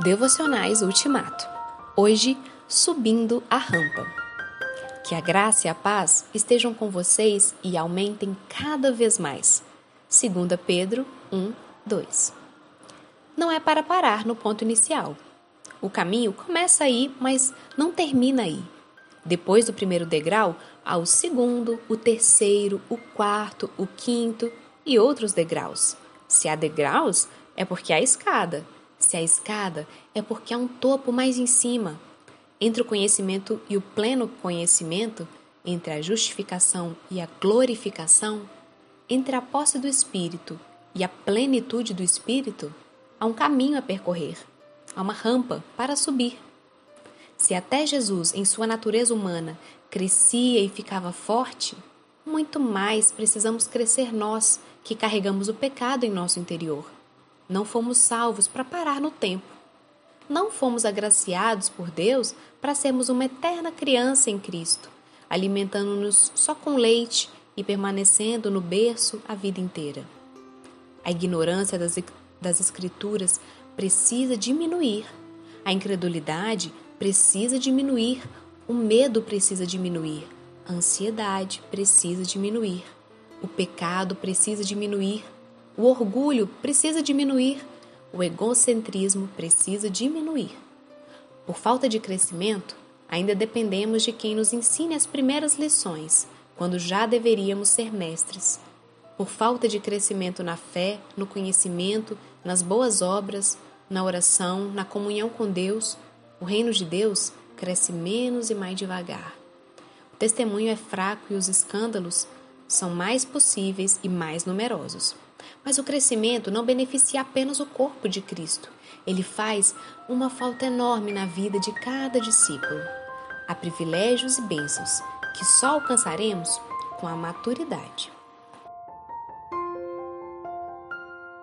Devocionais Ultimato. Hoje, subindo a rampa. Que a graça e a paz estejam com vocês e aumentem cada vez mais. 2 Pedro 1, 2. Não é para parar no ponto inicial. O caminho começa aí, mas não termina aí. Depois do primeiro degrau, há o segundo, o terceiro, o quarto, o quinto e outros degraus. Se há degraus, é porque há escada. Se há escada, é porque há um topo mais em cima. Entre o conhecimento e o pleno conhecimento, entre a justificação e a glorificação, entre a posse do Espírito e a plenitude do Espírito, há um caminho a percorrer, há uma rampa para subir. Se até Jesus, em sua natureza humana, crescia e ficava forte, muito mais precisamos crescer nós, que carregamos o pecado em nosso interior não fomos salvos para parar no tempo. Não fomos agraciados por Deus para sermos uma eterna criança em Cristo, alimentando-nos só com leite e permanecendo no berço a vida inteira. A ignorância das, das Escrituras precisa diminuir, a incredulidade precisa diminuir, o medo precisa diminuir, a ansiedade precisa diminuir, o pecado precisa diminuir o orgulho precisa diminuir, o egocentrismo precisa diminuir. Por falta de crescimento, ainda dependemos de quem nos ensine as primeiras lições, quando já deveríamos ser mestres. Por falta de crescimento na fé, no conhecimento, nas boas obras, na oração, na comunhão com Deus, o reino de Deus cresce menos e mais devagar. O testemunho é fraco e os escândalos são mais possíveis e mais numerosos. Mas o crescimento não beneficia apenas o corpo de Cristo. Ele faz uma falta enorme na vida de cada discípulo. Há privilégios e bênçãos que só alcançaremos com a maturidade.